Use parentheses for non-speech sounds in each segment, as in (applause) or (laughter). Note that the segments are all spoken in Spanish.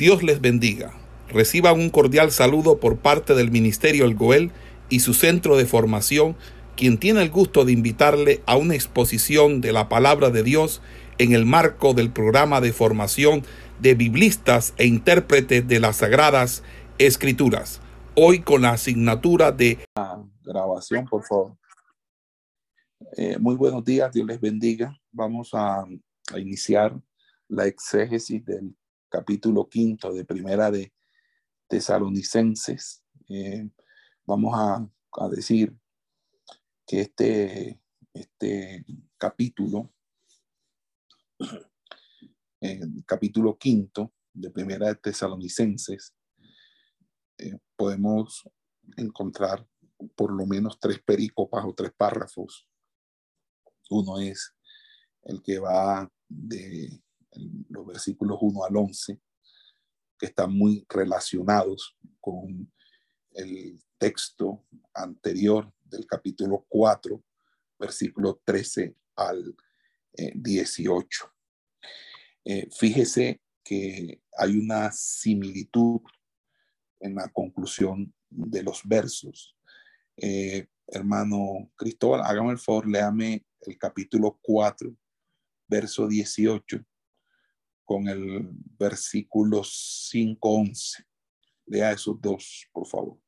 Dios les bendiga. Reciban un cordial saludo por parte del Ministerio El Goel y su centro de formación, quien tiene el gusto de invitarle a una exposición de la palabra de Dios en el marco del programa de formación de biblistas e intérpretes de las Sagradas Escrituras. Hoy con la asignatura de grabación, por favor. Eh, muy buenos días, Dios les bendiga. Vamos a, a iniciar la exégesis del capítulo quinto de Primera de Tesalonicenses. Eh, vamos a, decir que este, este capítulo, el (clears throat) capítulo quinto de Primera de Tesalonicenses, eh, podemos encontrar por lo menos tres pericopas o tres párrafos. Uno es el que va de los versículos 1 al 11, que están muy relacionados con el texto anterior del capítulo 4, versículo 13 al 18. Eh, eh, fíjese que hay una similitud en la conclusión de los versos. Eh, hermano Cristóbal, hágame el favor, léame el capítulo 4, verso 18 con el versículo 5.11. Lea esos dos, por favor.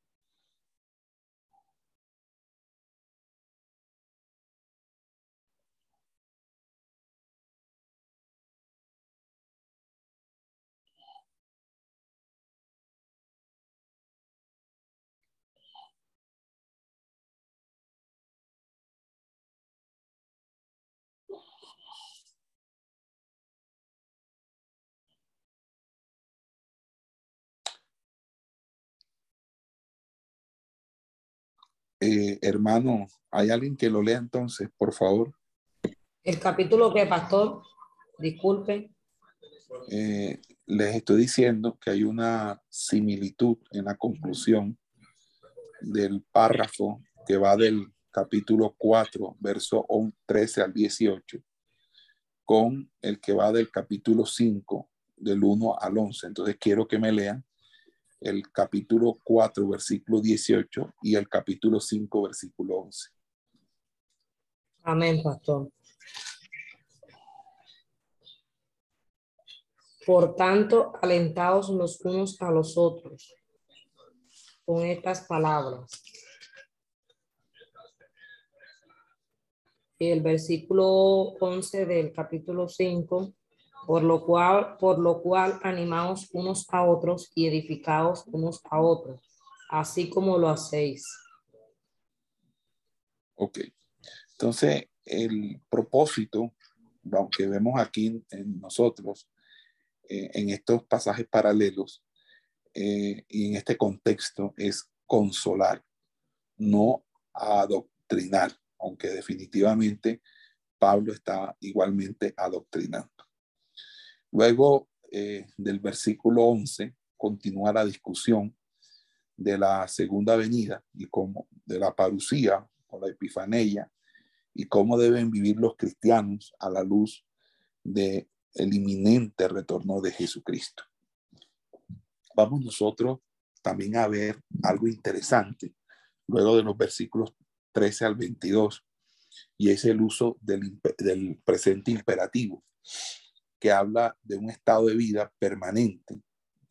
Eh, hermano, ¿hay alguien que lo lea entonces, por favor? El capítulo que, pastor, disculpe. Eh, les estoy diciendo que hay una similitud en la conclusión del párrafo que va del capítulo 4, verso 13 al 18, con el que va del capítulo 5, del 1 al 11. Entonces quiero que me lean el capítulo 4, versículo 18 y el capítulo 5, versículo 11. Amén, pastor. Por tanto, alentados los unos a los otros con estas palabras. El versículo 11 del capítulo 5 por lo cual, por lo cual animaos unos a otros y edificaos unos a otros, así como lo hacéis. Ok. Entonces, el propósito, aunque vemos aquí en nosotros, eh, en estos pasajes paralelos eh, y en este contexto, es consolar, no adoctrinar, aunque definitivamente Pablo está igualmente adoctrinando. Luego eh, del versículo 11 continúa la discusión de la segunda venida y como de la parucía o la epifanía y cómo deben vivir los cristianos a la luz de inminente retorno de Jesucristo. Vamos nosotros también a ver algo interesante luego de los versículos 13 al 22 y es el uso del presente imperativo que habla de un estado de vida permanente,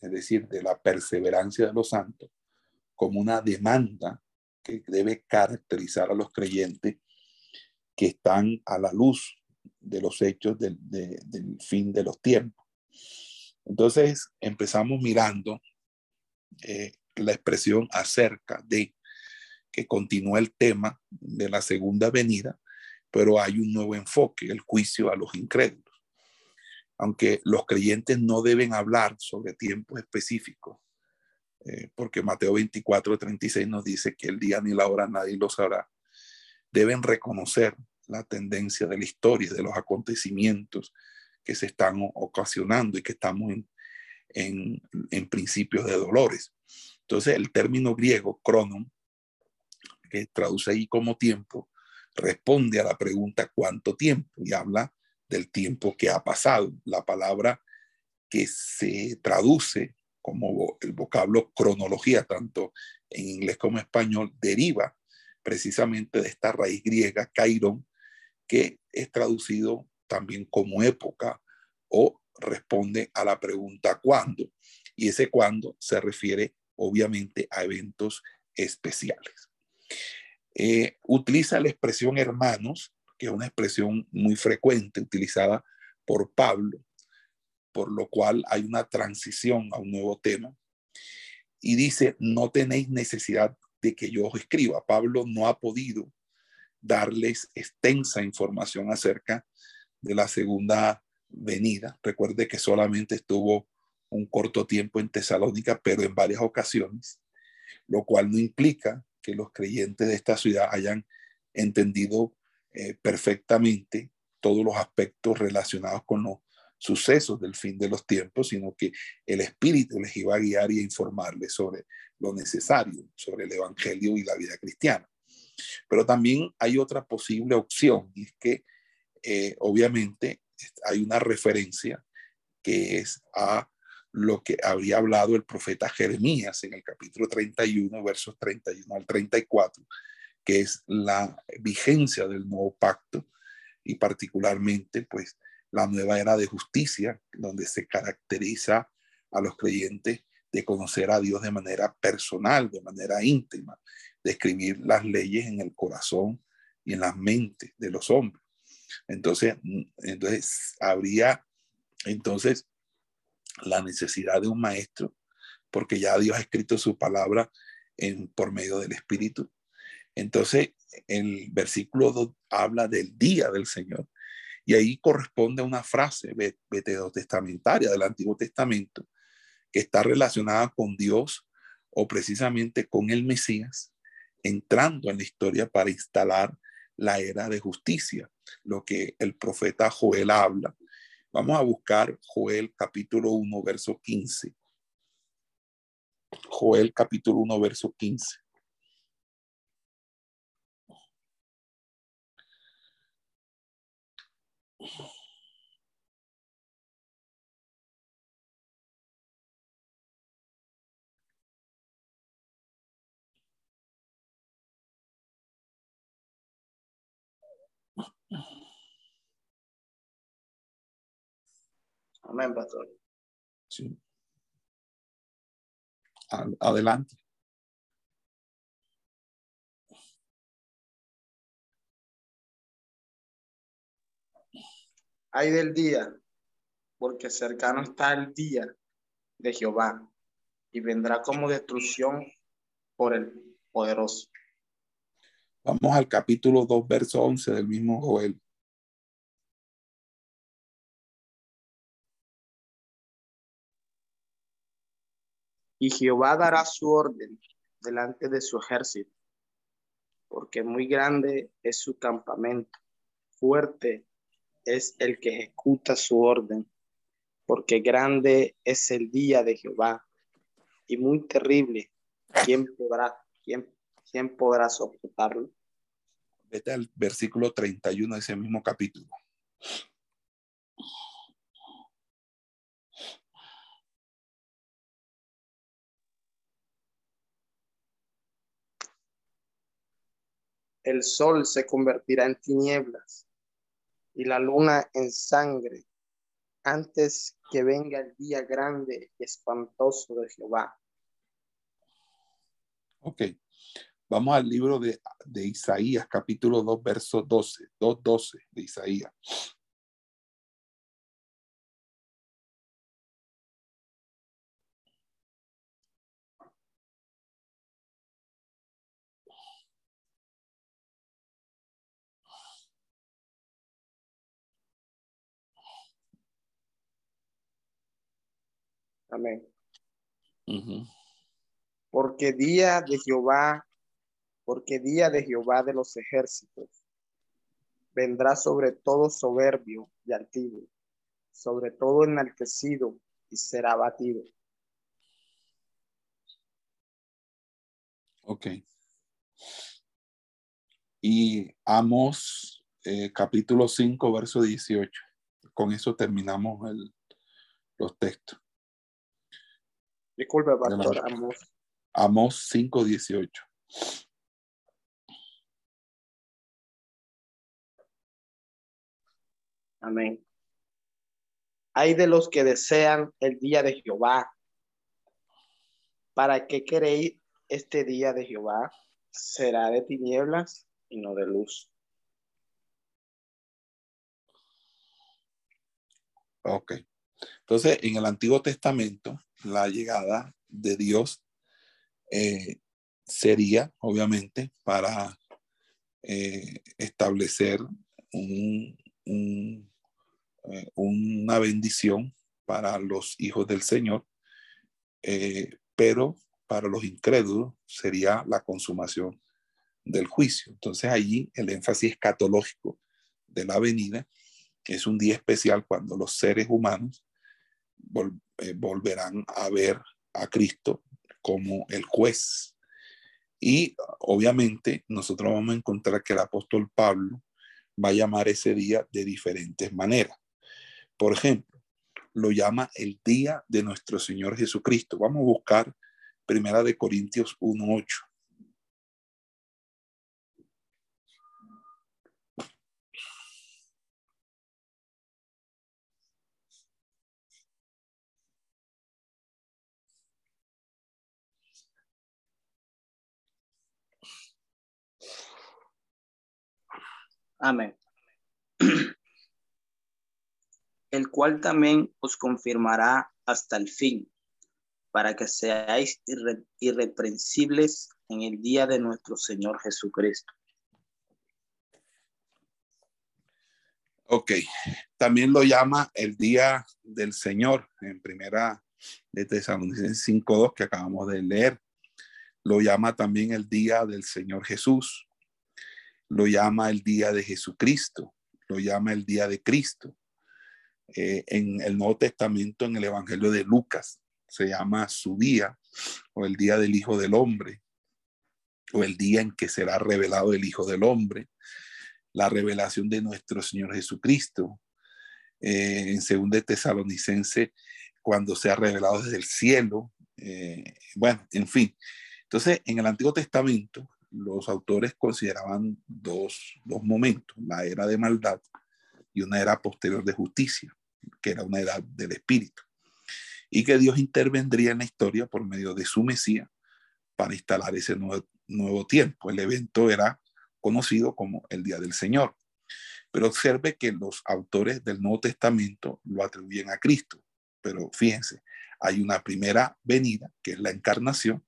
es decir, de la perseverancia de los santos, como una demanda que debe caracterizar a los creyentes que están a la luz de los hechos del, fin de los tiempos. Entonces empezamos mirando eh, la expresión acerca de que continúa el tema de la segunda venida, pero hay un nuevo enfoque, el juicio a los incrédulos aunque los creyentes no deben hablar sobre tiempos específicos, eh, porque Mateo 24, 36 nos dice que el día ni la hora nadie lo sabrá, deben reconocer la tendencia de la historia, de los acontecimientos que se están ocasionando y que estamos en, en, principios de dolores. Entonces, el término griego, cronon, que traduce ahí como tiempo, responde a la pregunta cuánto tiempo y habla del tiempo que ha pasado. La palabra que se traduce como el vocablo cronología, tanto en inglés como en español, deriva precisamente de esta raíz griega, kairon, que es traducido también como época o responde a la pregunta ¿cuándo? Y ese cuándo se refiere obviamente a eventos especiales. Eh, utiliza la expresión hermanos, que es una expresión muy frecuente utilizada por Pablo, por lo cual hay una transición a un nuevo tema. Y dice, no tenéis necesidad de que yo os escriba. Pablo no ha podido darles extensa información acerca de la segunda venida. Recuerde que solamente estuvo un corto tiempo en Tesalónica, pero en varias ocasiones, lo cual no implica que los creyentes de esta ciudad hayan entendido eh, perfectamente todos los aspectos relacionados con los sucesos del fin de los tiempos, sino que el Espíritu les iba a guiar y a informarles sobre lo necesario, sobre el Evangelio y la vida cristiana. Pero también hay otra posible opción, y es que eh, obviamente hay una referencia que es a lo que habría hablado el profeta Jeremías en el capítulo 31, versos 31 al 34, que es la vigencia del nuevo pacto y particularmente pues la nueva era de justicia, donde se caracteriza a los creyentes de conocer a Dios de manera personal, de manera íntima, de escribir las leyes en el corazón y en las mentes de los hombres. Entonces, entonces habría entonces la necesidad de un maestro, porque ya Dios ha escrito su palabra en, por medio del Espíritu. Entonces, el versículo 2 habla del día del Señor. Y ahí corresponde a una frase testamentaria del Antiguo Testamento que está relacionada con Dios o precisamente con el Mesías, entrando en la historia para instalar la era de justicia, lo que el profeta Joel habla Vamos a buscar Joel capítulo 1, verso 15. Joel capítulo 1, verso 15. Amén, pastor. Sí. Adelante. Hay del día, porque cercano está el día de Jehová y vendrá como destrucción por el poderoso. Vamos al capítulo 2, verso 11 del mismo Joel. Y Jehová dará su orden delante de su ejército, porque muy grande es su campamento, fuerte es el que ejecuta su orden, porque grande es el día de Jehová y muy terrible. ¿Quién podrá, quién, quién podrá soportarlo? Vete al versículo 31 de ese mismo capítulo. el sol se convertirá en tinieblas y la luna en sangre antes que venga el día grande y espantoso de Jehová. Ok, vamos al libro de, de Isaías, capítulo 2, verso 12, 2, 12 de Isaías. Amén. Porque día de Jehová, porque día de Jehová de los ejércitos, vendrá sobre todo soberbio y altivo, sobre todo enaltecido y será batido. Ok. Y Amos, eh, capítulo 5, verso 18. Con eso terminamos el, los textos. Disculpe, pastor, Amos. Amos 5.18. Amén. Hay de los que desean el día de Jehová. ¿Para qué queréis este día de Jehová? Será de tinieblas y no de luz. Ok. Entonces, en el Antiguo Testamento, la llegada de Dios eh, sería, obviamente, para eh, establecer eh, una bendición para los hijos del Señor, pero para los incrédulos sería la consumación del juicio. Entonces allí el énfasis escatológico de la venida es un día especial cuando los seres humanos eh, volverán a ver a Cristo como el juez. Y obviamente nosotros vamos a encontrar que el apóstol Pablo va a llamar ese día de diferentes maneras. Por ejemplo, lo llama el día de nuestro Señor Jesucristo. Vamos a buscar Primera de Corintios 1.8. Amén. (clears throat) El cual también os confirmará hasta el fin, para que seáis irreprensibles en el día de nuestro Señor Jesucristo. Ok, también lo llama el día del Señor en primera de Tesalonicenses 5.2 que acabamos de leer. Lo llama también el día del Señor Jesús lo llama el día de Jesucristo, lo llama el día de Cristo. Eh, en el Nuevo Testamento, en el Evangelio de Lucas, se llama su día o el día del Hijo del Hombre o el día en que será revelado el Hijo del Hombre, la revelación de nuestro Señor Jesucristo. Eh, en segundo Tesalonicense, cuando se ha revelado desde el cielo. Eh, bueno, en fin. Entonces, en el Antiguo Testamento, los autores consideraban dos, momentos, la era de maldad y una era posterior de justicia, que era una edad del espíritu, y que Dios intervendría en la historia por medio de su Mesías para instalar ese nuevo, nuevo tiempo. El evento era conocido como el Día del Señor. Pero observe que los autores del Nuevo Testamento lo atribuyen a Cristo. Pero fíjense, hay una primera venida, que es la encarnación,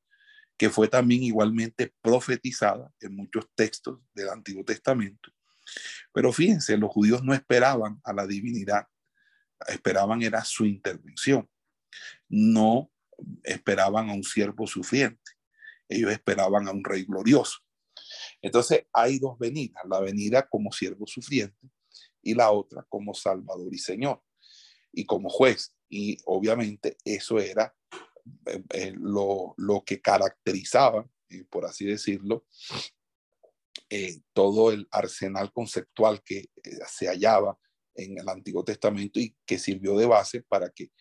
que fue también igualmente profetizada en muchos textos del Antiguo Testamento. Pero fíjense, los judíos no esperaban a la divinidad, esperaban era su intervención. No esperaban a un siervo sufriente, ellos esperaban a un rey glorioso. Entonces hay dos venidas, la venida como siervo sufriente y la otra como salvador y señor y como juez. Y obviamente eso era eh, eh, lo, que caracterizaba, eh, por así decirlo, todo el arsenal conceptual que se hallaba en el Antiguo Testamento y que sirvió de base para que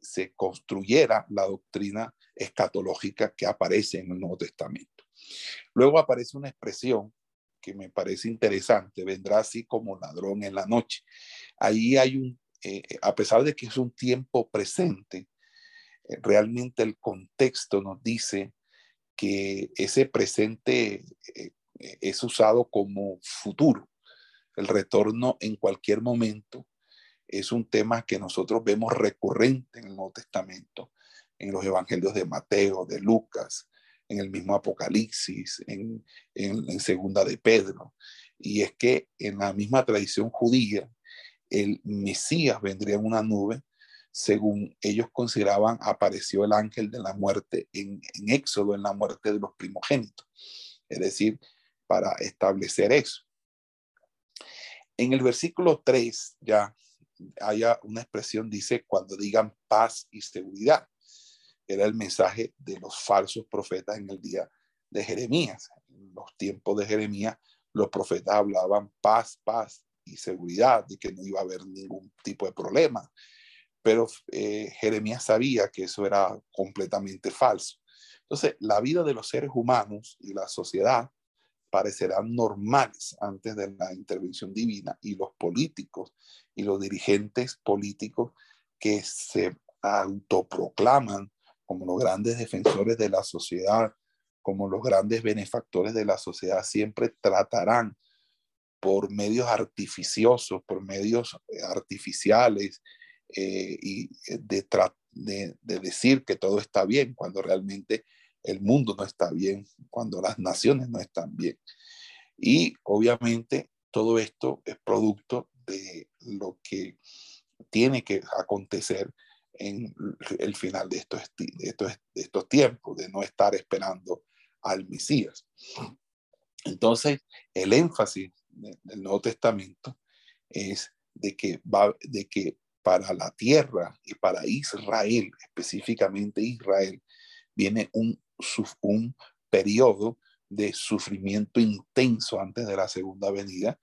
se construyera la doctrina escatológica que aparece en el Nuevo Testamento. Luego aparece una expresión que me parece interesante, vendrá así como ladrón en la noche. Ahí hay un, a pesar de que es un tiempo presente, eh, realmente el contexto nos dice que ese presente eh, eh, es usado como futuro. El retorno en cualquier momento es un tema que nosotros vemos recurrente en el Nuevo Testamento, en los evangelios de Mateo, de Lucas, en el mismo Apocalipsis, en, en Segunda de Pedro. Y es que en la misma tradición judía, el Mesías vendría en una nube según ellos consideraban, apareció el ángel de la muerte en, Éxodo, en la muerte de los primogénitos. Es decir, para establecer eso. En el versículo 3 ya haya una expresión, dice, cuando digan paz y seguridad. Era el mensaje de los falsos profetas en el día de Jeremías. En los tiempos de Jeremías, los profetas hablaban paz, paz y seguridad, de que no iba a haber ningún tipo de problema pero eh, Jeremías sabía que eso era completamente falso. Entonces, la vida de los seres humanos y la sociedad parecerán normales antes de la intervención divina y los políticos y los dirigentes políticos que se autoproclaman como los grandes defensores de la sociedad, como los grandes benefactores de la sociedad, siempre tratarán por medios artificiosos, por medios eh, artificiales eh, y eh, de, de, de decir que todo está bien cuando realmente el mundo no está bien, cuando las naciones no están bien. Y obviamente todo esto es producto de lo que tiene que acontecer en el final de estos, de estos, de estos tiempos, de no estar esperando al Mesías. Entonces, el énfasis del Nuevo Testamento es de que, va, de que para la tierra y para Israel, específicamente Israel, viene un, un periodo de sufrimiento intenso antes de la segunda venida,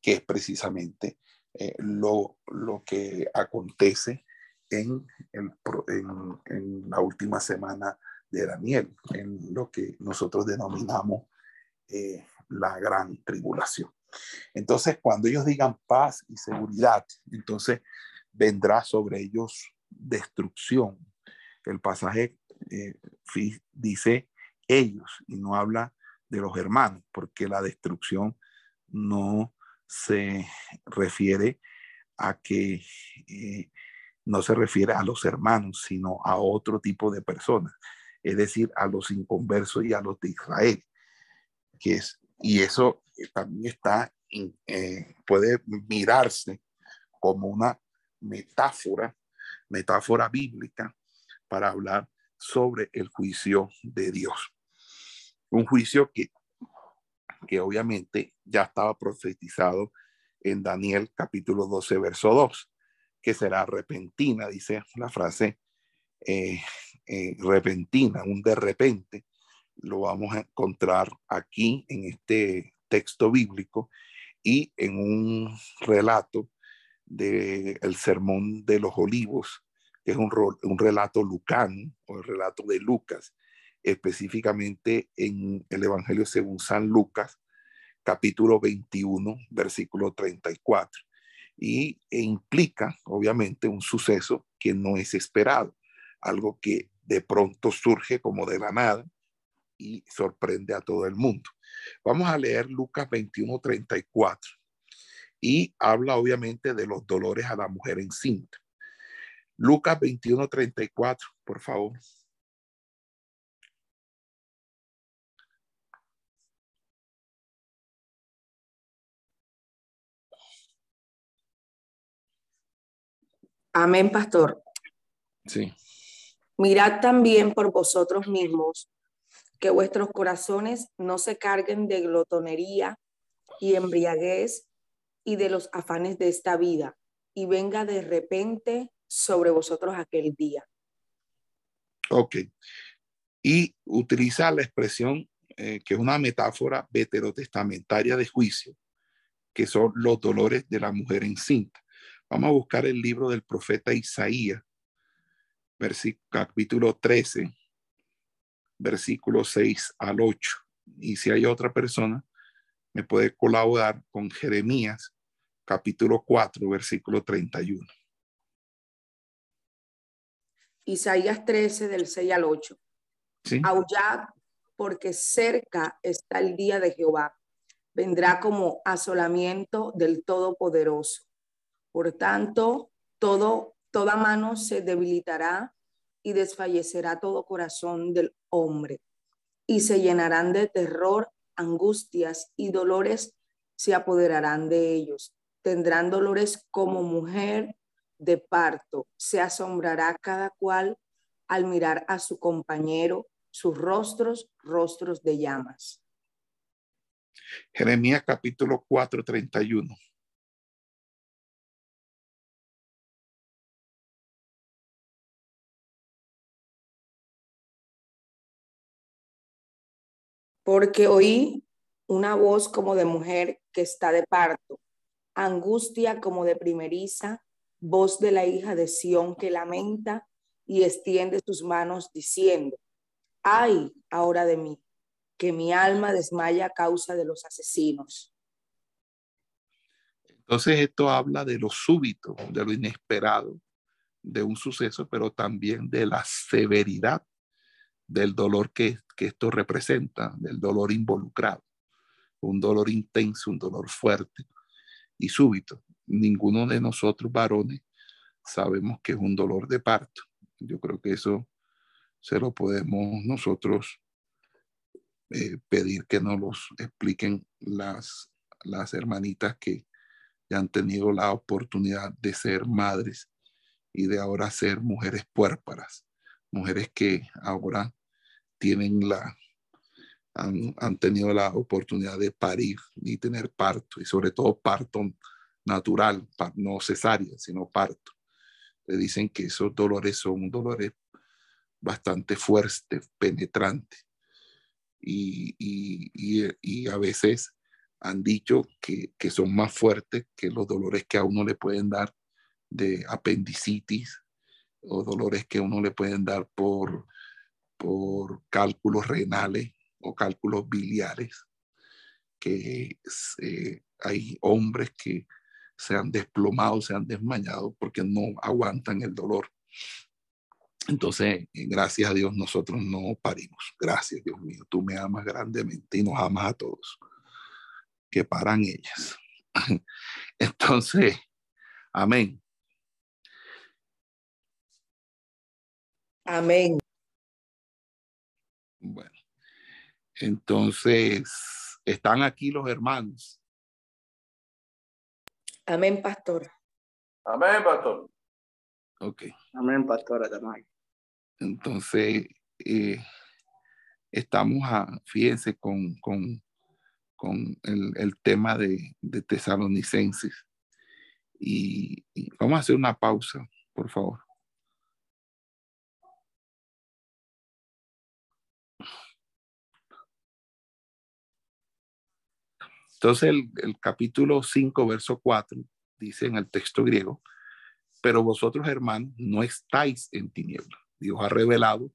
que es precisamente eh, lo, lo, que acontece en, el, en, en, la última semana de Daniel, en lo que nosotros denominamos eh, la gran tribulación. Entonces, cuando ellos digan paz y seguridad, entonces vendrá sobre ellos destrucción. El pasaje eh, dice ellos y no habla de los hermanos, porque la destrucción no se refiere a que eh, no se refiere a los hermanos, sino a otro tipo de personas, es decir, a los inconversos y a los de Israel, que es, y eso también está, eh, puede mirarse como una metáfora, metáfora bíblica para hablar sobre el juicio de Dios. Un juicio que, que obviamente ya estaba profetizado en Daniel capítulo 12, verso 2, que será repentina, dice la frase eh, eh, repentina, un de repente. Lo vamos a encontrar aquí en este texto bíblico y en un relato del el Sermón de los Olivos, que es un, un relato lucano o el relato de Lucas, específicamente en el Evangelio según San Lucas, capítulo 21, versículo 34. Y e implica, obviamente, un suceso que no es esperado, algo que de pronto surge como de la nada y sorprende a todo el mundo. Vamos a leer Lucas 21, 34 y habla obviamente de los dolores a la mujer encinta. Lucas 21, 34, por favor. Amén, pastor. Sí. Mirad también por vosotros mismos que vuestros corazones no se carguen de glotonería y embriaguez y de los afanes de esta vida, y venga de repente sobre vosotros aquel día. Ok. Y utiliza la expresión eh, que es una metáfora veterotestamentaria de juicio, que son los dolores de la mujer encinta. Vamos a buscar el libro del profeta Isaías, capítulo 13, versículo 6 al 8. Y si hay otra persona, me puede colaborar con Jeremías, capítulo 4, versículo 31. Isaías 13, del 6 al 8. ¿Sí? Aullad, porque cerca está el día de Jehová. Vendrá como asolamiento del Todopoderoso por tanto, todo, toda mano se debilitará y desfallecerá todo corazón del hombre, y se llenarán de terror, angustias y dolores se apoderarán de ellos. Tendrán dolores como mujer de parto. Se asombrará cada cual al mirar a su compañero, sus rostros, rostros de llamas. Jeremías capítulo 4, 31. porque oí una voz como de mujer que está de parto, angustia como de primeriza, voz de la hija de Sión que lamenta y extiende sus manos diciendo, ay ahora de mí, que mi alma desmaya a causa de los asesinos. Entonces esto habla de lo súbito, de lo inesperado, de un suceso, pero también de la severidad del dolor que, que esto representa, del dolor involucrado, un dolor intenso, un dolor fuerte y súbito. Ninguno de nosotros varones sabemos que es un dolor de parto. Yo creo que eso se lo podemos nosotros eh, pedir que nos los expliquen las, las hermanitas que ya han tenido la oportunidad de ser madres y de ahora ser mujeres puérparas, mujeres que ahora tienen la, han, han, tenido la oportunidad de parir y tener parto, y sobre todo parto natural, no cesárea, sino parto. Le dicen que esos dolores son dolores bastante fuertes, penetrantes, y, y, y, a veces han dicho que, que son más fuertes que los dolores que a uno le pueden dar de apendicitis o dolores que uno le pueden dar por, por cálculos renales o cálculos biliares, que eh, hay hombres que se han desplomado, se han desmayado porque no aguantan el dolor. Entonces, gracias a Dios, nosotros no parimos. Gracias, Dios mío. Tú me amas grandemente y nos amas a todos. Que paran ellas. (laughs) Entonces, amén. Amén. Bueno, entonces, ¿están aquí los hermanos? Amén, pastor. Amén, pastor. Ok. Amén, pastora también. Entonces, eh, estamos, a, fíjense, con, con, con el, el, tema de, de tesalonicenses. Y, y vamos a hacer una pausa, por favor. Entonces el, capítulo 5, verso 4, dice en el texto griego, pero vosotros hermanos no estáis en tinieblas. Dios ha revelado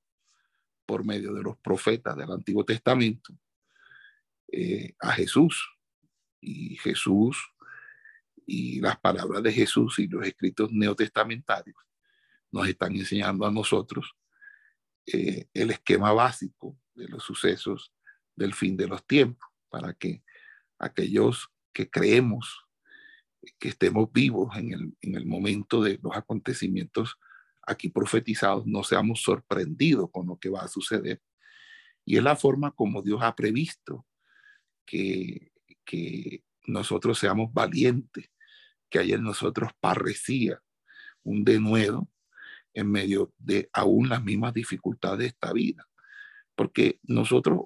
por medio de los profetas del Antiguo Testamento eh, a Jesús. Y Jesús y las palabras de Jesús y los escritos neotestamentarios nos están enseñando a nosotros eh, el esquema básico de los sucesos del fin de los tiempos, para que aquellos que creemos que estemos vivos en el, en el momento de los acontecimientos aquí profetizados, no seamos sorprendidos con lo que va a suceder. Y es la forma como Dios ha previsto que, que nosotros seamos valientes, que haya en nosotros parresía, un denuedo en medio de aún las mismas dificultades de esta vida. Porque nosotros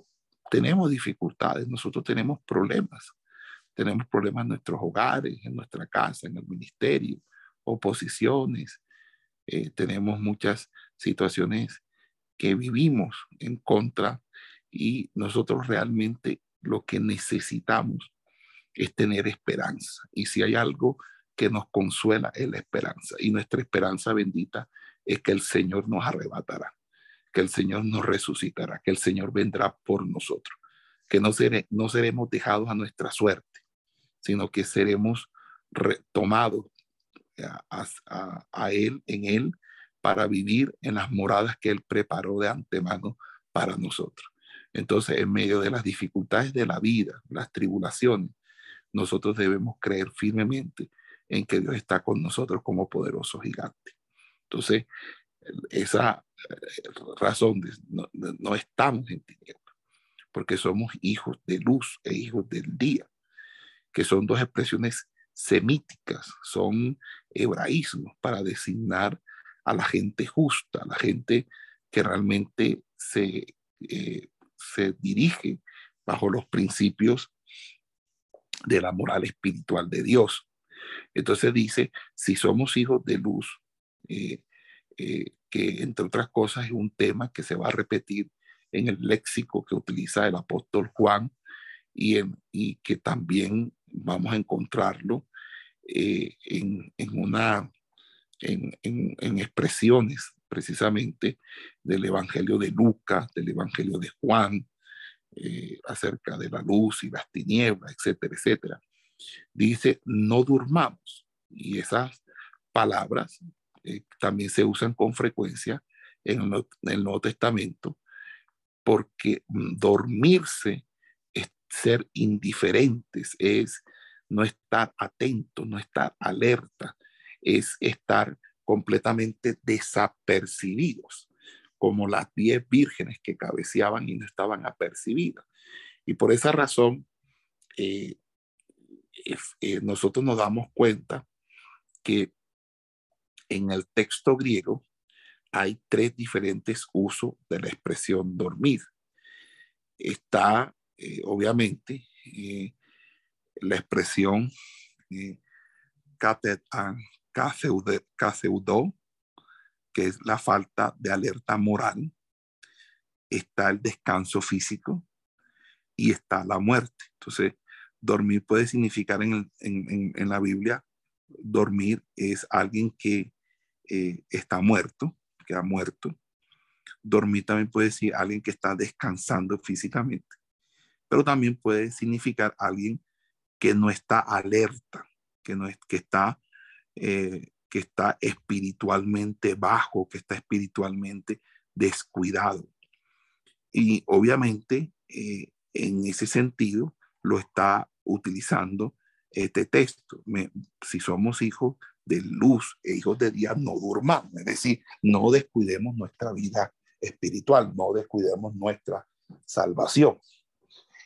tenemos dificultades, nosotros tenemos problemas. Tenemos problemas en nuestros hogares, en nuestra casa, en el ministerio, oposiciones. Eh, tenemos muchas situaciones que vivimos en contra y nosotros realmente lo que necesitamos es tener esperanza. Y si hay algo que nos consuela es la esperanza. Y nuestra esperanza bendita es que el Señor nos arrebatará que el Señor nos resucitará, que el Señor vendrá por nosotros, que no, seremos dejados a nuestra suerte, sino que seremos retomados a, a, a Él, en Él, para vivir en las moradas que Él preparó de antemano para nosotros. Entonces, en medio de las dificultades de la vida, las tribulaciones, nosotros debemos creer firmemente en que Dios está con nosotros como poderoso gigante. Entonces, esa eh, razón de no, estamos en porque somos hijos de luz e hijos del día, que son dos expresiones semíticas, son hebraísmos para designar a la gente justa, a la gente que realmente se, eh, se dirige bajo los principios de la moral espiritual de Dios. Entonces dice, si somos hijos de luz, eh, eh, que entre otras cosas es un tema que se va a repetir en el léxico que utiliza el apóstol Juan y, en, y que también vamos a encontrarlo eh, en, en, una, en, en, expresiones precisamente del Evangelio de Lucas, del Evangelio de Juan, eh, acerca de la luz y las tinieblas, etcétera, etcétera. Dice, no durmamos. Y esas palabras eh, también se usan con frecuencia en el, Nuevo Testamento, porque mm, dormirse es ser indiferentes, es no estar atento, no estar alerta, es estar completamente desapercibidos, como las diez vírgenes que cabeceaban y no estaban apercibidas. Y por esa razón, eh, eh, nosotros nos damos cuenta que en el texto griego hay tres diferentes usos de la expresión dormir. Está, eh, obviamente, la expresión eh, que es la falta de alerta moral, está el descanso físico y está la muerte. Entonces, dormir puede significar en, la Biblia, dormir es alguien que eh, está muerto, que ha muerto. Dormir también puede decir alguien que está descansando físicamente, pero también puede significar alguien que no está alerta, que, no es, que, está, eh, que está espiritualmente bajo, que está espiritualmente descuidado. Y obviamente, eh, en ese sentido, lo está utilizando este texto. si somos hijos de luz e hijos de día, no durmamos, es decir, no descuidemos nuestra vida espiritual, no descuidemos nuestra salvación.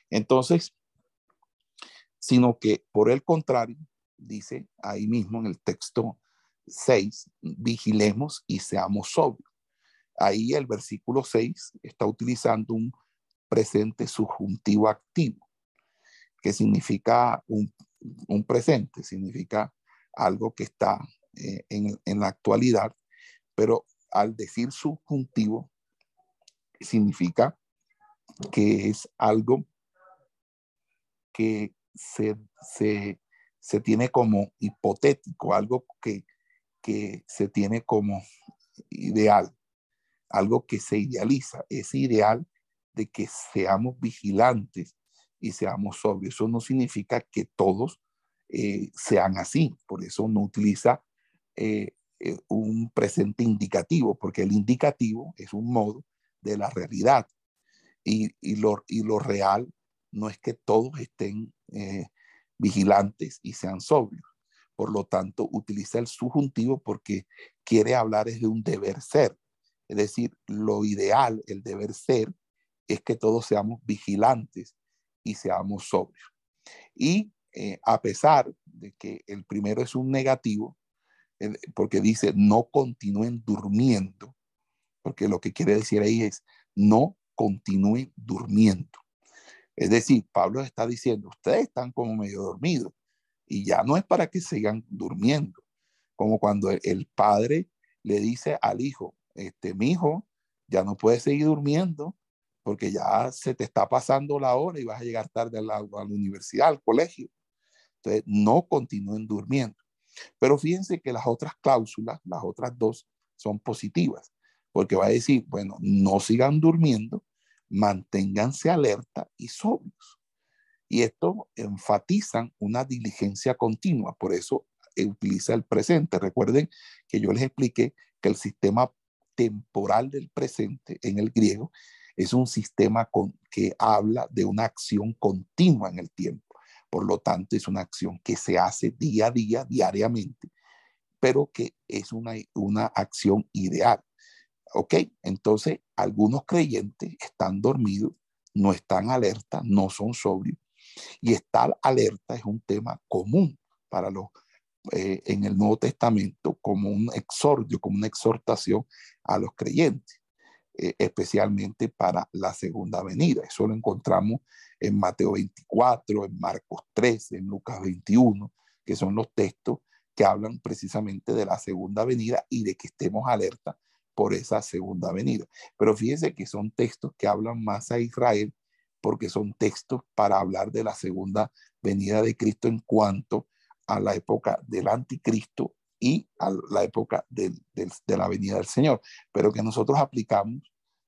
Entonces, sino que por el contrario, dice ahí mismo en el texto 6, vigilemos y seamos sobrios. Ahí el versículo 6 está utilizando un presente subjuntivo activo, que significa un, presente, significa algo que está eh, en, en la actualidad, pero al decir subjuntivo, significa que es algo que se, tiene como hipotético, algo que, que se tiene como ideal, algo que se idealiza, ese ideal de que seamos vigilantes y seamos sobrios. Eso no significa que todos eh, sean así, por eso no utiliza eh, eh, un presente indicativo, porque el indicativo es un modo de la realidad y, y, lo, y lo real no es que todos estén eh, vigilantes y sean sobrios. Por lo tanto, utiliza el subjuntivo porque quiere hablar es de un deber ser. Es decir, lo ideal, el deber ser, es que todos seamos vigilantes y seamos sobrios. Y eh, a pesar de que el primero es un negativo, porque dice no continúen durmiendo, porque lo que quiere decir ahí es no continúen durmiendo. Es decir, Pablo está diciendo, ustedes están como medio dormidos y ya no es para que sigan durmiendo, como cuando el, padre le dice al hijo, este, mi hijo, ya no puedes seguir durmiendo porque ya se te está pasando la hora y vas a llegar tarde a a la universidad, al colegio. Entonces, no continúen durmiendo. Pero fíjense que las otras cláusulas, las otras dos, son positivas, porque va a decir, bueno, no sigan durmiendo, manténganse alerta y sobrios. Y esto enfatizan una diligencia continua, por eso utiliza el presente. Recuerden que yo les expliqué que el sistema temporal del presente en el griego es un sistema con, que habla de una acción continua en el tiempo. Por lo tanto, es una acción que se hace día a día, diariamente, pero que es una, una acción ideal. ¿Ok? Entonces, algunos creyentes están dormidos, no están alerta, no son sobrios. Y estar alerta es un tema común para los eh, en el Nuevo Testamento como un exordio, como una exhortación a los creyentes, eh, especialmente para la segunda venida. Eso lo encontramos en Mateo 24, en Marcos 13, en Lucas 21, que son los textos que hablan precisamente de la segunda venida y de que estemos alerta por esa segunda venida. Pero fíjense que son textos que hablan más a Israel porque son textos para hablar de la segunda venida de Cristo en cuanto a la época del anticristo y a la época de la venida del Señor, pero que nosotros aplicamos,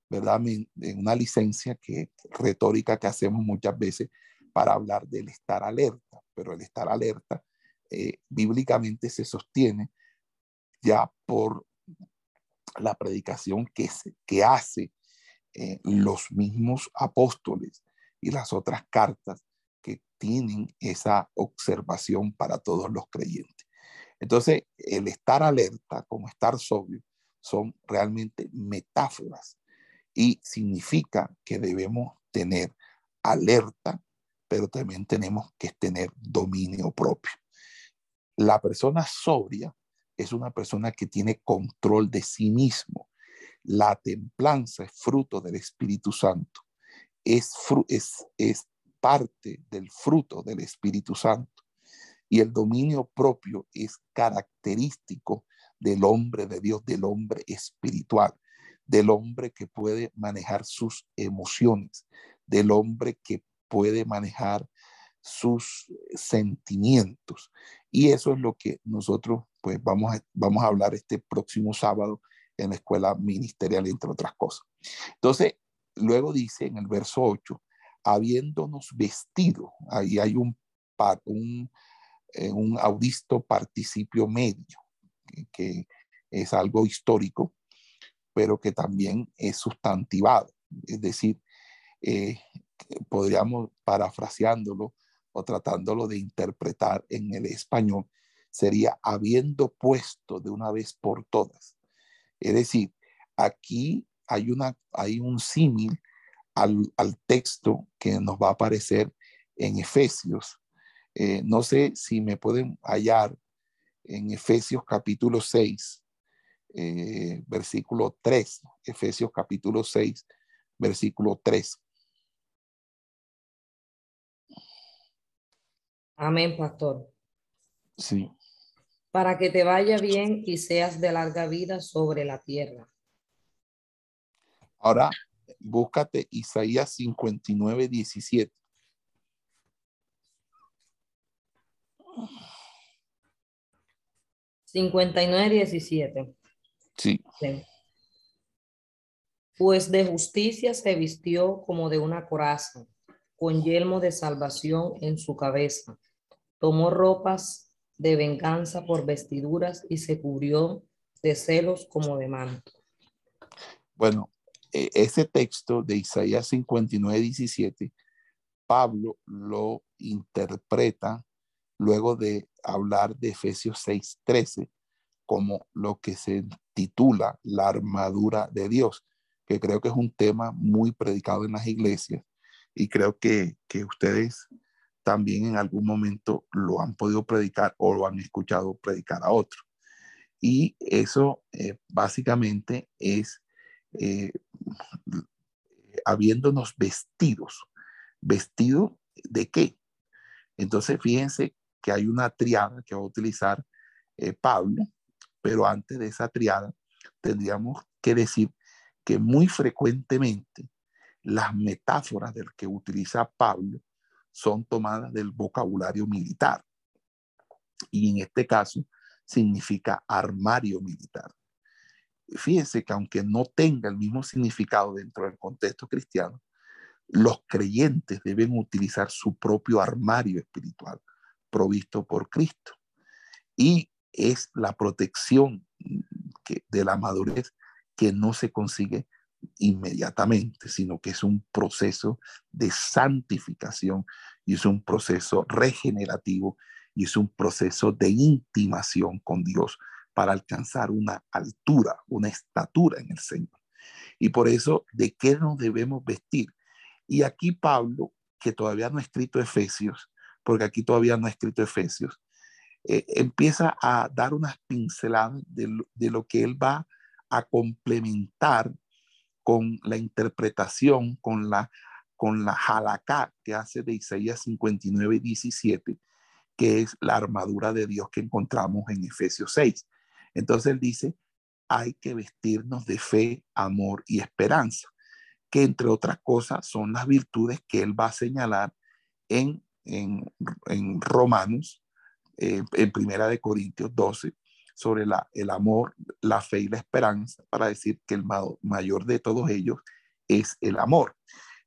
¿verdad? En una licencia que retórica que hacemos muchas veces para hablar del estar alerta, pero el estar alerta eh, bíblicamente se sostiene ya por la predicación que, se, que hace eh, los mismos apóstoles y las otras cartas que tienen esa observación para todos los creyentes. Entonces, el estar alerta como estar sobrio son realmente metáforas y significa que debemos tener alerta, pero también tenemos que tener dominio propio. La persona sobria es una persona que tiene control de sí mismo. La templanza es fruto del Espíritu Santo. Es, es, es parte del fruto del Espíritu Santo. Y el dominio propio es característico del hombre de Dios, del hombre espiritual, del hombre que puede manejar sus emociones, del hombre que puede manejar sus sentimientos. Y eso es lo que nosotros pues vamos a, vamos a hablar este próximo sábado en la escuela ministerial, entre otras cosas. Entonces, luego dice en el verso 8, habiéndonos vestido, ahí hay un, un eh, un audisto participio medio, que, es algo histórico, pero que también es sustantivado. Es decir, eh, podríamos parafraseándolo o tratándolo de interpretar en el español, sería habiendo puesto de una vez por todas. Es decir, aquí hay, una, hay un símil al, al, texto que nos va a aparecer en Efesios eh, no sé si me pueden hallar en Efesios capítulo 6, eh, versículo 3. Efesios capítulo 6, versículo 3. Amén, pastor. Sí. Para que te vaya bien y seas de larga vida sobre la tierra. Ahora, búscate Isaías 59, 17. 59-17. Sí. Pues de justicia se vistió como de una coraza, con yelmo de salvación en su cabeza. Tomó ropas de venganza por vestiduras y se cubrió de celos como de manto. Bueno, e, ese texto de Isaías 59, 17, Pablo lo interpreta luego de hablar de Efesios 6:13 como lo que se titula la armadura de Dios, que creo que es un tema muy predicado en las iglesias y creo que, ustedes también en algún momento lo han podido predicar o lo han escuchado predicar a otro. Y eso eh, básicamente es eh, habiéndonos vestidos. ¿Vestido de qué? Entonces, fíjense que hay una triada que va a utilizar eh, Pablo, pero antes de esa triada tendríamos que decir que muy frecuentemente las metáforas del que utiliza Pablo son tomadas del vocabulario militar. Y en este caso significa armario militar. Fíjense que aunque no tenga el mismo significado dentro del contexto cristiano, los creyentes deben utilizar su propio armario espiritual provisto por Cristo. Y es la protección de la madurez que no se consigue inmediatamente, sino que es un proceso de santificación y es un proceso regenerativo y es un proceso de intimación con Dios para alcanzar una altura, una estatura en el Señor. Y por eso, ¿de qué nos debemos vestir? Y aquí Pablo, que todavía no ha escrito Efesios, porque aquí todavía no ha escrito Efesios, eh, empieza a dar unas pinceladas de lo, que él va a complementar con la interpretación, con la, con la halakha que hace de Isaías 59, 17, que es la armadura de Dios que encontramos en Efesios 6. Entonces él dice, hay que vestirnos de fe, amor y esperanza, que entre otras cosas son las virtudes que él va a señalar en en, Romanos, eh, en Primera de Corintios 12, sobre la, el amor, la fe y la esperanza para decir que el mayor de todos ellos es el amor.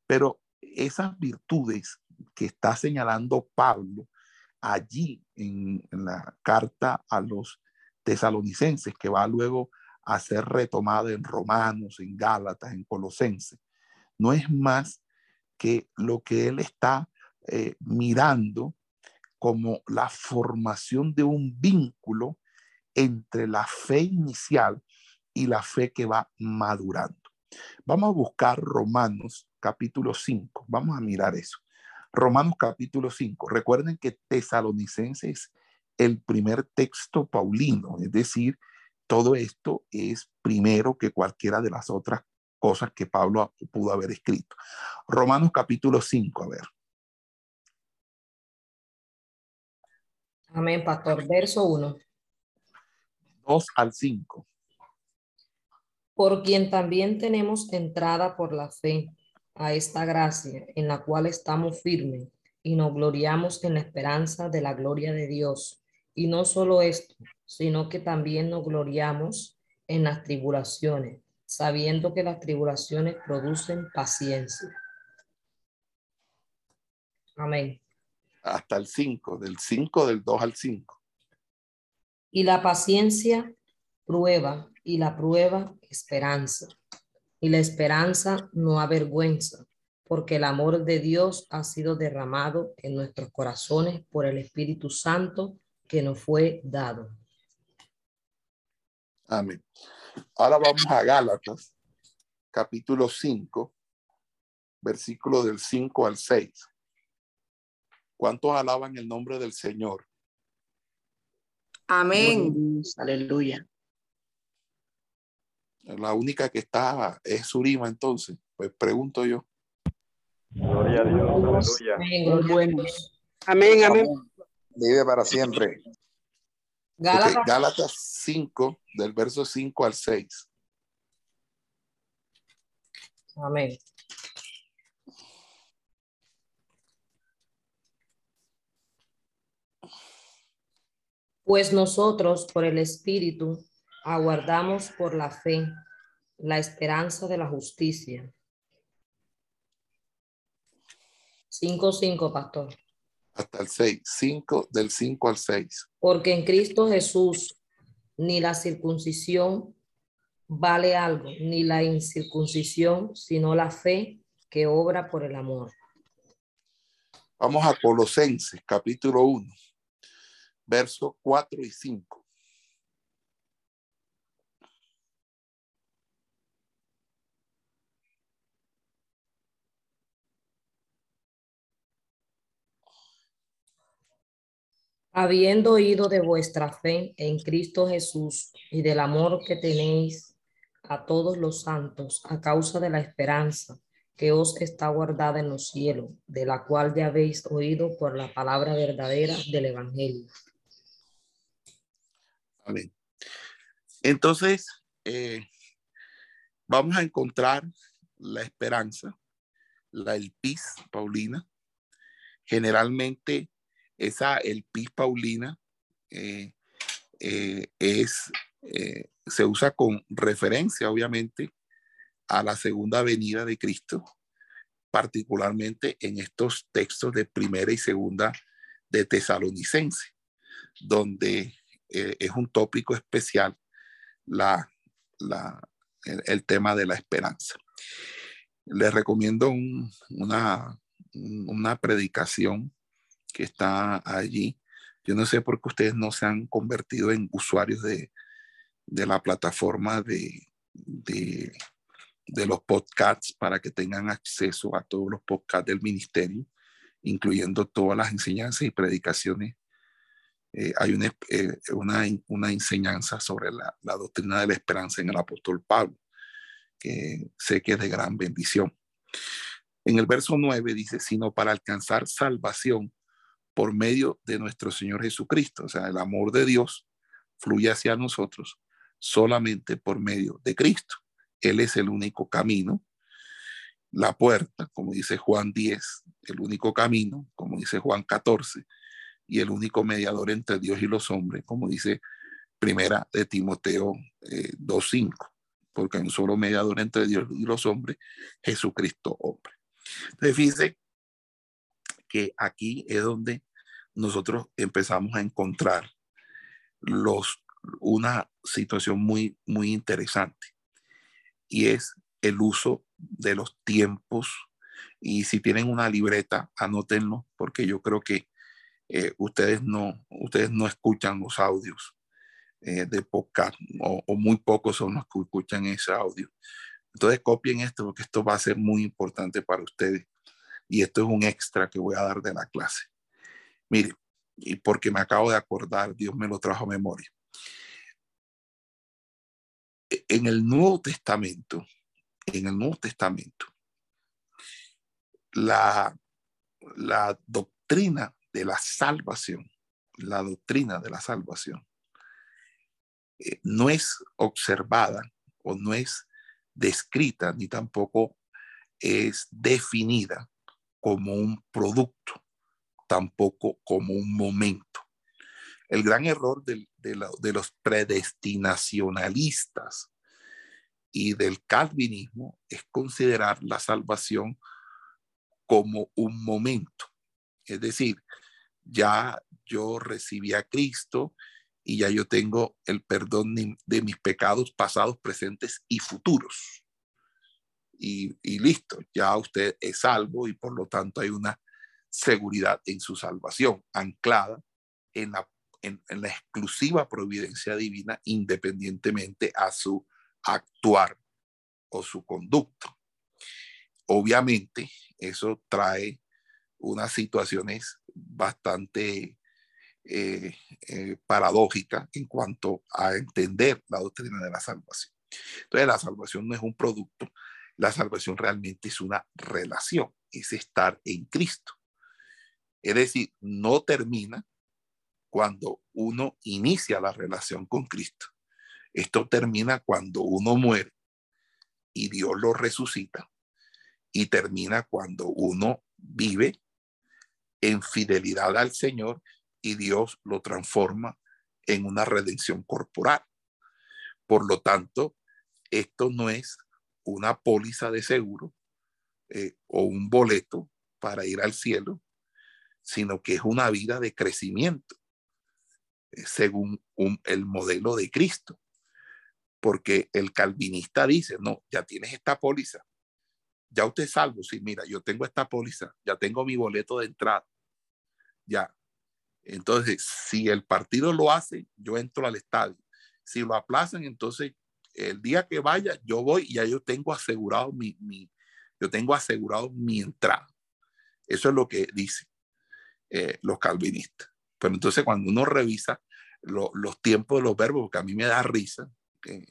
Pero esas virtudes que está señalando Pablo allí en, la carta a los tesalonicenses, que va luego a ser retomada en Romanos, en Gálatas, en Colosenses, no es más que lo que él está eh, mirando como la formación de un vínculo entre la fe inicial y la fe que va madurando. Vamos a buscar Romanos capítulo 5, vamos a mirar eso. Romanos capítulo 5. Recuerden que Tesalonicenses es el primer texto paulino, es decir, todo esto es primero que cualquiera de las otras cosas que Pablo pudo haber escrito. Romanos capítulo 5, a ver. Amén, pastor. Verso 1. 2 al 5. Por quien también tenemos entrada por la fe a esta gracia en la cual estamos firmes y nos gloriamos en la esperanza de la gloria de Dios. Y no solo esto, sino que también nos gloriamos en las tribulaciones, sabiendo que las tribulaciones producen paciencia. Amén. Hasta el 5, del 5 del 2 al 5. Y la paciencia prueba, y la prueba esperanza y la esperanza no avergüenza, porque el amor de Dios ha sido derramado en nuestros corazones por el Espíritu Santo que nos fue dado. Amén. Ahora vamos a Gálatas, capítulo 5, versículo del 5 al 6. ¿Cuántos alaban el nombre del Señor? Amén. Aleluya. La única que está es Surima, entonces. Pues pregunto yo. Gloria a Dios. Aleluya. Amén, amén. Vive para siempre. Gálatas. Gálatas 5, del verso 5 al 6. Amén. Pues nosotros, por el Espíritu, aguardamos por la fe la esperanza de la justicia. 5.5, pastor. Hasta el 6, 5 del 5 al 6. Porque en Cristo Jesús ni la circuncisión vale algo, ni la incircuncisión, sino la fe que obra por el amor. Vamos a Colosenses, capítulo 1, versos 4 y 5. habiendo oído de vuestra fe en Cristo Jesús y del amor que tenéis a todos los santos a causa de la esperanza que os está guardada en los cielos, de la cual ya habéis oído por la palabra verdadera del Evangelio. Entonces, eh, vamos a encontrar la esperanza, la el pis, Paulina, generalmente esa, el pis paulina, eh, eh, es, se usa con referencia, obviamente, a la segunda venida de Cristo, particularmente en estos textos de primera y segunda de Tesalonicense, donde es un tópico especial la, el, tema de la esperanza. Les recomiendo una, una predicación que está allí. Yo no sé por qué ustedes no se han convertido en usuarios de, la plataforma de, de, los podcasts para que tengan acceso a todos los podcasts del ministerio, incluyendo todas las enseñanzas y predicaciones. Eh, hay una, eh, una, una, enseñanza sobre la, la doctrina de la esperanza en el apóstol Pablo, que sé que es de gran bendición. En el verso 9 dice, sino para alcanzar salvación por medio de nuestro Señor Jesucristo. O sea, el amor de Dios fluye hacia nosotros solamente por medio de Cristo. Él es el único camino, la puerta, como dice Juan 10, el único camino, como dice Juan 14, y el único mediador entre Dios y los hombres, como dice primera de Timoteo 2.5, eh, porque hay un solo mediador entre Dios y los hombres, Jesucristo hombre. Entonces, fíjense que aquí es donde nosotros empezamos a encontrar los, una situación muy, muy interesante y es el uso de los tiempos. Y si tienen una libreta, anótenlo, porque yo creo que eh, ustedes, no, ustedes no escuchan los audios eh, de podcast o, o, muy pocos son los que escuchan ese audio. Entonces copien esto porque esto va a ser muy importante para ustedes. Y esto es un extra que voy a dar de la clase. Mire, y porque me acabo de acordar, Dios me lo trajo a memoria. E, en el Nuevo Testamento, en el Nuevo Testamento, la, la doctrina de la salvación, la doctrina de la salvación, eh, no es observada o no es descrita ni tampoco es definida como un producto, tampoco como un momento. El gran error de, de los predestinacionalistas y del calvinismo es considerar la salvación como un momento. Es decir, ya yo recibí a Cristo y ya yo tengo el perdón de mis pecados pasados, presentes y futuros. Y, listo, ya usted es salvo y por lo tanto hay una seguridad en su salvación, anclada en la, exclusiva providencia divina, independientemente a su actuar o su conducta. Obviamente, eso trae unas situaciones bastante eh, eh, paradójicas en cuanto a entender la doctrina de la salvación. Entonces, la salvación no es un producto, la salvación realmente es una relación, es estar en Cristo. Es decir, no termina cuando uno inicia la relación con Cristo. Esto termina cuando uno muere y Dios lo resucita y termina cuando uno vive en fidelidad al Señor y Dios lo transforma en una redención corporal. Por lo tanto, esto no es una póliza de seguro eh, o un boleto para ir al cielo, sino que es una vida de crecimiento eh, según el modelo de Cristo. Porque el calvinista dice, no, ya tienes esta póliza, ya usted es salvo, sí, mira, yo tengo esta póliza, ya tengo mi boleto de entrada, ya. Entonces, si el partido lo hace, yo entro al estadio. Si lo aplazan, entonces el día que vaya, yo voy y ya yo tengo asegurado mi, yo tengo asegurado mi entrada. Eso es lo que dicen eh, los calvinistas. Pero entonces cuando uno revisa los tiempos de los verbos, porque a mí me da risa que,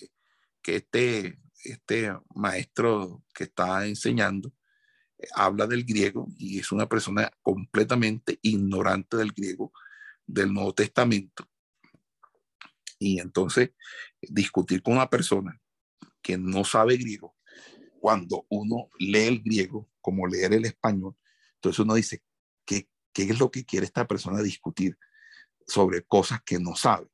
que este este maestro que está enseñando eh, habla del griego y es una persona completamente ignorante del griego del Nuevo Testamento. Y entonces discutir con una persona que no sabe griego, cuando uno lee el griego como leer el español, entonces uno dice, ¿qué, qué es lo que quiere esta persona discutir sobre cosas que no sabe?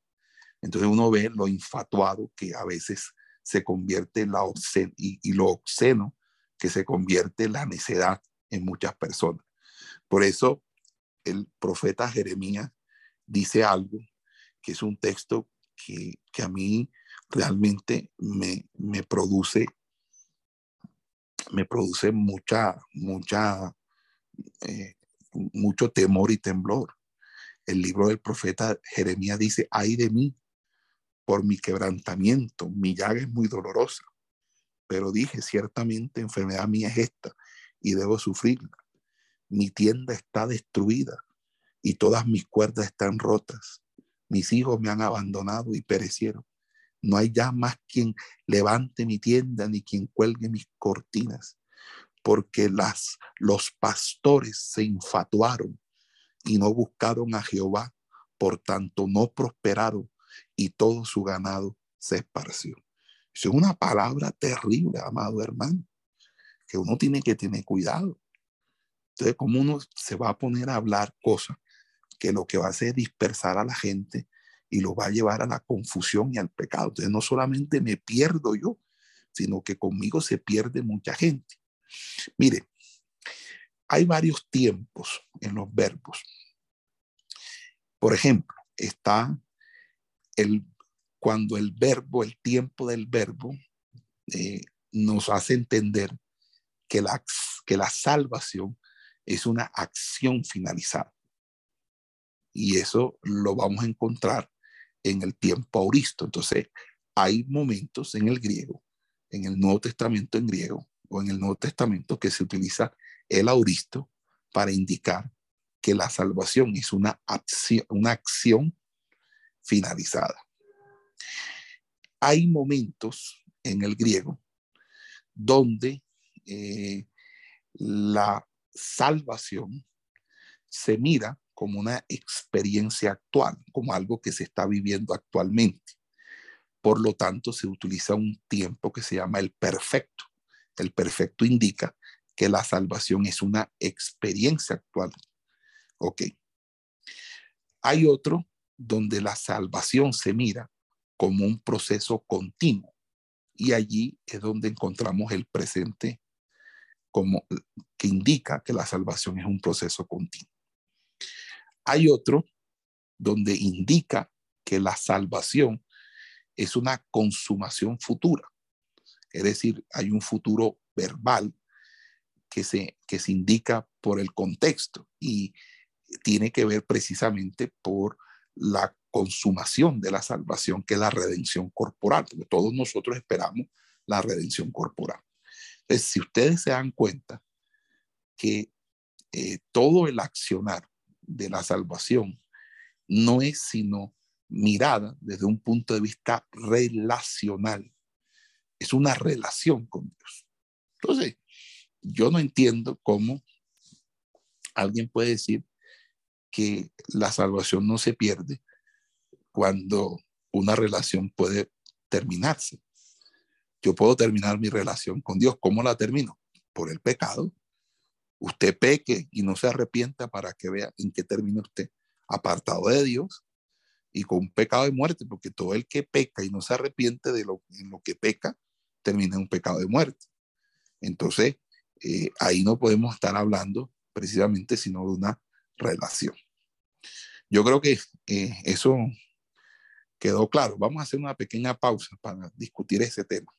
Entonces uno ve lo infatuado que a veces se convierte la obsceno, y, lo obsceno que se convierte en la necedad en muchas personas. Por eso el profeta Jeremías dice algo que es un texto que, a mí realmente me, me, produce me produce mucha mucha eh, mucho temor y temblor el libro del profeta Jeremías dice ay de mí por mi quebrantamiento. Mi llaga es muy dolorosa, pero dije, ciertamente enfermedad mía es esta y debo sufrirla. Mi tienda está destruida y todas mis cuerdas están rotas. Mis hijos me han abandonado y perecieron. No hay ya más quien levante mi tienda ni quien cuelgue mis cortinas, porque las, los pastores se infatuaron y no buscaron a Jehová, por tanto no prosperaron y todo su ganado se esparció. Eso es una palabra terrible, amado hermano, que uno tiene que tener cuidado. Entonces, como uno se va a poner a hablar cosas que lo que va a hacer es dispersar a la gente y lo va a llevar a la confusión y al pecado. Entonces no solamente me pierdo yo, sino que conmigo se pierde mucha gente. Mire, hay varios tiempos en los verbos. Por ejemplo, está el, cuando el verbo, el tiempo del verbo, eh, nos hace entender que la, que la salvación es una acción finalizada. Y eso lo vamos a encontrar en el tiempo auristo. Entonces, hay momentos en el griego, en el Nuevo Testamento en griego o en el Nuevo Testamento que se utiliza el auristo para indicar que la salvación es una acción, una acción finalizada. Hay momentos en el griego donde eh, la salvación se mira como una experiencia actual, como algo que se está viviendo actualmente. Por lo tanto, se utiliza un tiempo que se llama el perfecto. El perfecto indica que la salvación es una experiencia actual. Ok. Hay otro donde la salvación se mira como un proceso continuo. Y allí es donde encontramos el presente como que indica que la salvación es un proceso continuo. Hay otro donde indica que la salvación es una consumación futura. Es decir, hay un futuro verbal que se, que se indica por el contexto y tiene que ver precisamente por la consumación de la salvación, que es la redención corporal, porque todos nosotros esperamos la redención corporal. Entonces, si ustedes se dan cuenta que eh, todo el accionar de la salvación no es sino mirada desde un punto de vista relacional. Es una relación con Dios. Entonces, yo no entiendo cómo alguien puede decir que la salvación no se pierde cuando una relación puede terminarse. Yo puedo terminar mi relación con Dios. ¿Cómo la termino? Por el pecado. Usted peque y no se arrepienta para que vea en qué termina usted apartado de Dios y con un pecado de muerte, porque todo el que peca y no se arrepiente de lo, en lo que peca, termina en un pecado de muerte. Entonces, eh, ahí no podemos estar hablando precisamente sino de una relación. Yo creo que eh, eso quedó claro. Vamos a hacer una pequeña pausa para discutir ese tema.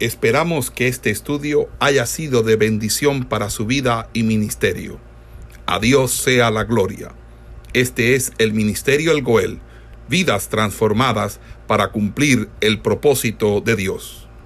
Esperamos que este estudio haya sido de bendición para su vida y ministerio. A Dios sea la gloria. Este es el Ministerio El Goel, vidas transformadas para cumplir el propósito de Dios.